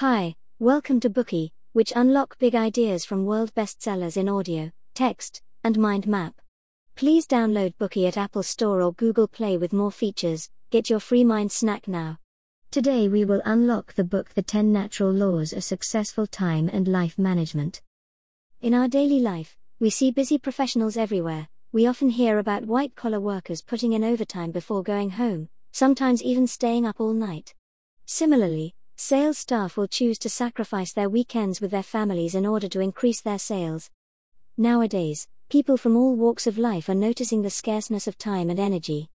Hi, welcome to Bookey, which unlock big ideas from world bestsellers in audio, text, and mind map. Please download Bookey at Apple Store or Google Play with more features. Get your free mind snack now. Today we will unlock the book The 10 Natural Laws of Successful Time and Life Management. In our daily life, we see busy professionals everywhere. We often hear about white collar workers putting in overtime before going home, sometimes even staying up all night. Similarly, Sales staff will choose to sacrifice their weekends with their families in order to increase their sales. Nowadays, people from all walks of life are noticing the scarceness of time and energy.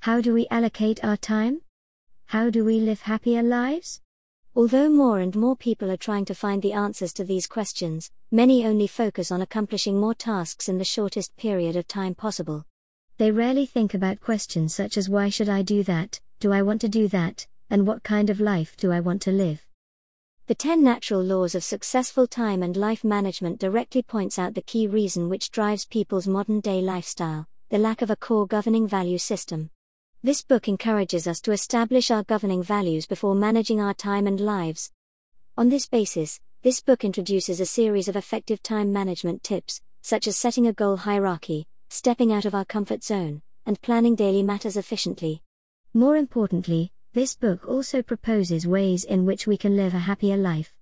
How do we allocate our time? How do we live happier lives? Although more and more people are trying to find the answers to these questions, many only focus on accomplishing more tasks in the shortest period of time possible. They rarely think about questions such as why should I do that, do I want to do that, and what kind of life do I want to live? The 10 Natural Laws of Successful Time and Life Management directly points out the key reason which drives people's modern day lifestyle the lack of a core governing value system. This book encourages us to establish our governing values before managing our time and lives. On this basis, this book introduces a series of effective time management tips, such as setting a goal hierarchy, stepping out of our comfort zone, and planning daily matters efficiently. More importantly, this book also proposes ways in which we can live a happier life.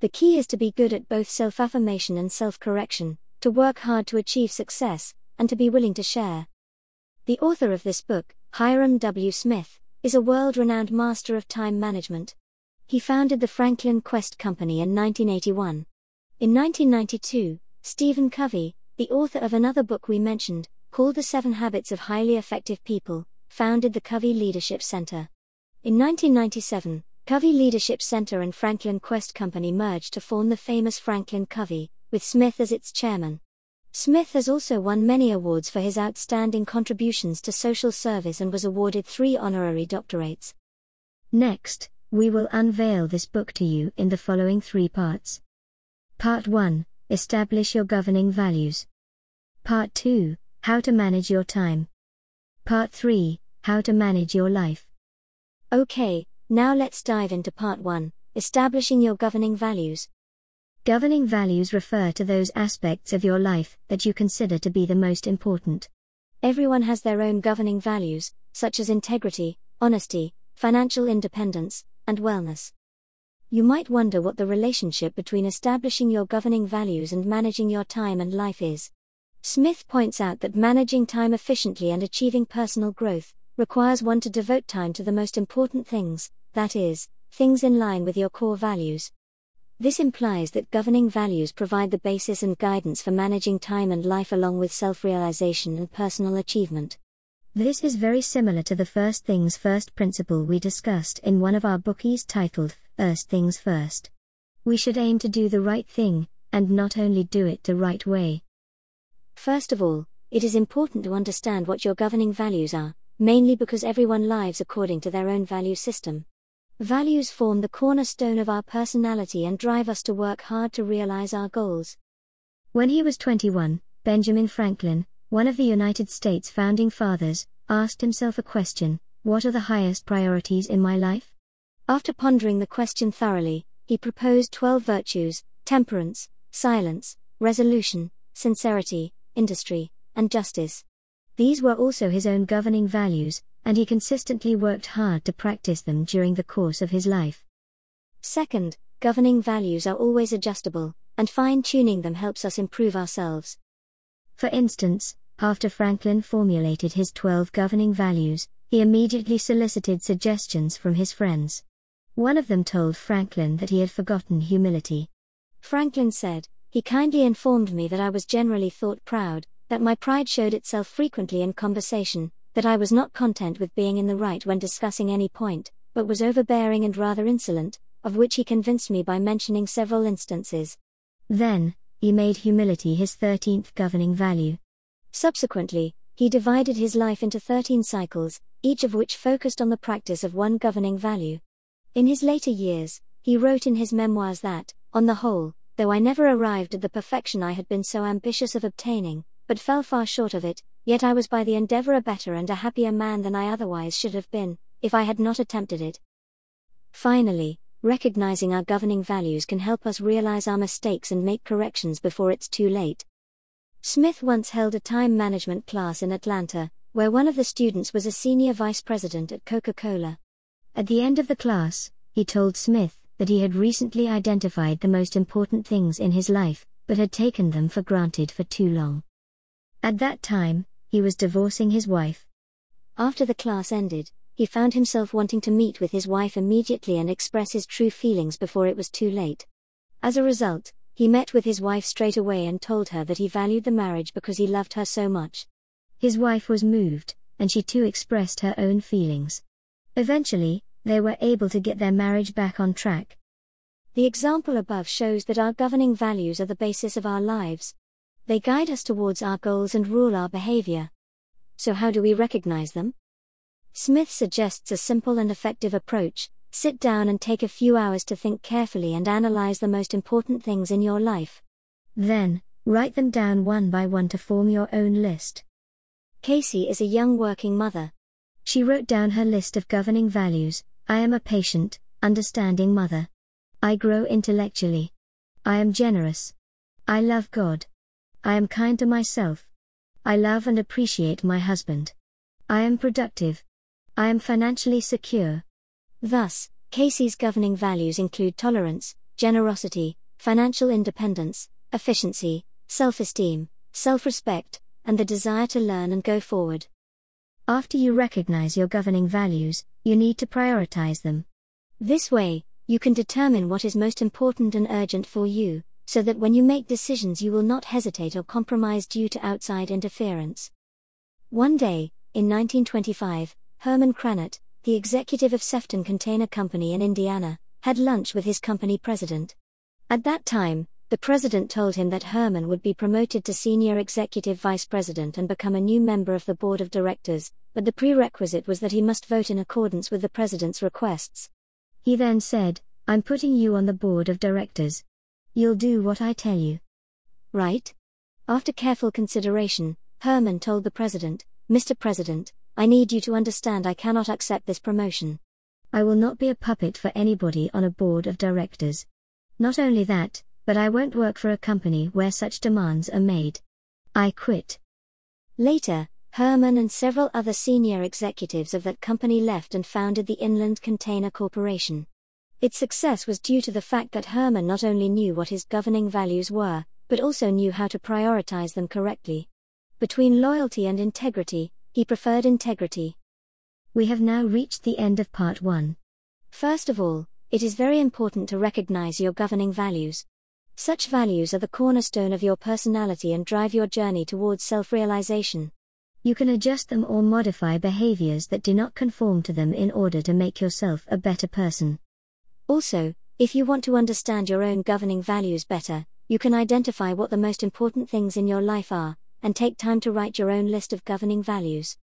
The key is to be good at both self affirmation and self correction, to work hard to achieve success, and to be willing to share. The author of this book, Hyrum W. Smith, is a world renowned master of time management. He founded the Franklin Quest Company in 1981. In 1992, Stephen Covey, the author of another book we mentioned, called The Seven Habits of Highly Effective People, founded the Covey Leadership Center. In 1997, Covey Leadership Center and Franklin Quest Company merged to form the famous Franklin Covey, with Smith as its chairman. Smith has also won many awards for his outstanding contributions to social service and was awarded three honorary doctorates. Next, we will unveil this book to you in the following three parts. Part 1 Establish your governing values. Part 2 How to manage your time. Part 3 How to manage your life. Okay, now let's dive into part 1 Establishing your governing values. Governing values refer to those aspects of your life that you consider to be the most important. Everyone has their own governing values, such as integrity, honesty, financial independence, and wellness. You might wonder what the relationship between establishing your governing values and managing your time and life is. Smith points out that managing time efficiently and achieving personal growth requires one to devote time to the most important things, that is, things in line with your core values. This implies that governing values provide the basis and guidance for managing time and life along with self realization and personal achievement. This is very similar to the first things first principle we discussed in one of our Bookeys titled First Things First. We should aim to do the right thing, and not only do it the right way. First of all, it is important to understand what your governing values are, mainly because everyone lives according to their own value system. Values form the cornerstone of our personality and drive us to work hard to realize our goals. When he was 21, Benjamin Franklin, one of the United States founding fathers, asked himself a question What are the highest priorities in my life? After pondering the question thoroughly, he proposed 12 virtues temperance, silence, resolution, sincerity, industry, and justice. These were also his own governing values, and he consistently worked hard to practice them during the course of his life. Second, governing values are always adjustable, and fine tuning them helps us improve ourselves. For instance, after Franklin formulated his 12 governing values, he immediately solicited suggestions from his friends. One of them told Franklin that he had forgotten humility. Franklin said, He kindly informed me that I was generally thought proud, that my pride showed itself frequently in conversation, that I was not content with being in the right when discussing any point, but was overbearing and rather insolent, of which he convinced me by mentioning several instances. Then, he made humility his thirteenth governing value. Subsequently, he divided his life into thirteen cycles, each of which focused on the practice of one governing value. In his later years, he wrote in his memoirs that, on the whole, though I never arrived at the perfection I had been so ambitious of obtaining, but fell far short of it, yet I was by the endeavor a better and a happier man than I otherwise should have been, if I had not attempted it. Finally, recognizing our governing values can help us realize our mistakes and make corrections before it's too late. Smith once held a time management class in Atlanta, where one of the students was a senior vice president at Coca Cola. At the end of the class, he told Smith that he had recently identified the most important things in his life, but had taken them for granted for too long. At that time, he was divorcing his wife. After the class ended, he found himself wanting to meet with his wife immediately and express his true feelings before it was too late. As a result, he met with his wife straight away and told her that he valued the marriage because he loved her so much. His wife was moved, and she too expressed her own feelings. Eventually, they were able to get their marriage back on track. The example above shows that our governing values are the basis of our lives. They guide us towards our goals and rule our behavior. So, how do we recognize them? Smith suggests a simple and effective approach sit down and take a few hours to think carefully and analyze the most important things in your life. Then, write them down one by one to form your own list. Casey is a young working mother. She wrote down her list of governing values I am a patient, understanding mother. I grow intellectually. I am generous. I love God. I am kind to myself. I love and appreciate my husband. I am productive. I am financially secure. Thus, Casey's governing values include tolerance, generosity, financial independence, efficiency, self esteem, self respect, and the desire to learn and go forward. After you recognize your governing values, you need to prioritize them. This way, you can determine what is most important and urgent for you, so that when you make decisions, you will not hesitate or compromise due to outside interference. One day, in 1925, Herman Krannert, the executive of Sefton Container Company in Indiana, had lunch with his company president. At that time, the president told him that Herman would be promoted to senior executive vice president and become a new member of the board of directors, but the prerequisite was that he must vote in accordance with the president's requests. He then said, I'm putting you on the board of directors. You'll do what I tell you. Right? After careful consideration, Herman told the president, Mr. President, I need you to understand I cannot accept this promotion. I will not be a puppet for anybody on a board of directors. Not only that, but I won't work for a company where such demands are made. I quit. Later, Herman and several other senior executives of that company left and founded the Inland Container Corporation. Its success was due to the fact that Herman not only knew what his governing values were, but also knew how to prioritize them correctly. Between loyalty and integrity, he preferred integrity. We have now reached the end of part 1. First of all, it is very important to recognize your governing values. Such values are the cornerstone of your personality and drive your journey towards self realization. You can adjust them or modify behaviors that do not conform to them in order to make yourself a better person. Also, if you want to understand your own governing values better, you can identify what the most important things in your life are, and take time to write your own list of governing values.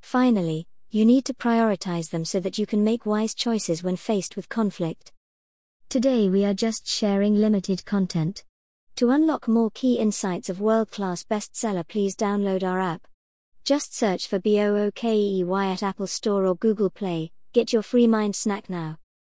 Finally, you need to prioritize them so that you can make wise choices when faced with conflict. Today we are just sharing limited content. To unlock more key insights of world class bestseller, please download our app. Just search for BOOKEY at Apple Store or Google Play, get your free mind snack now.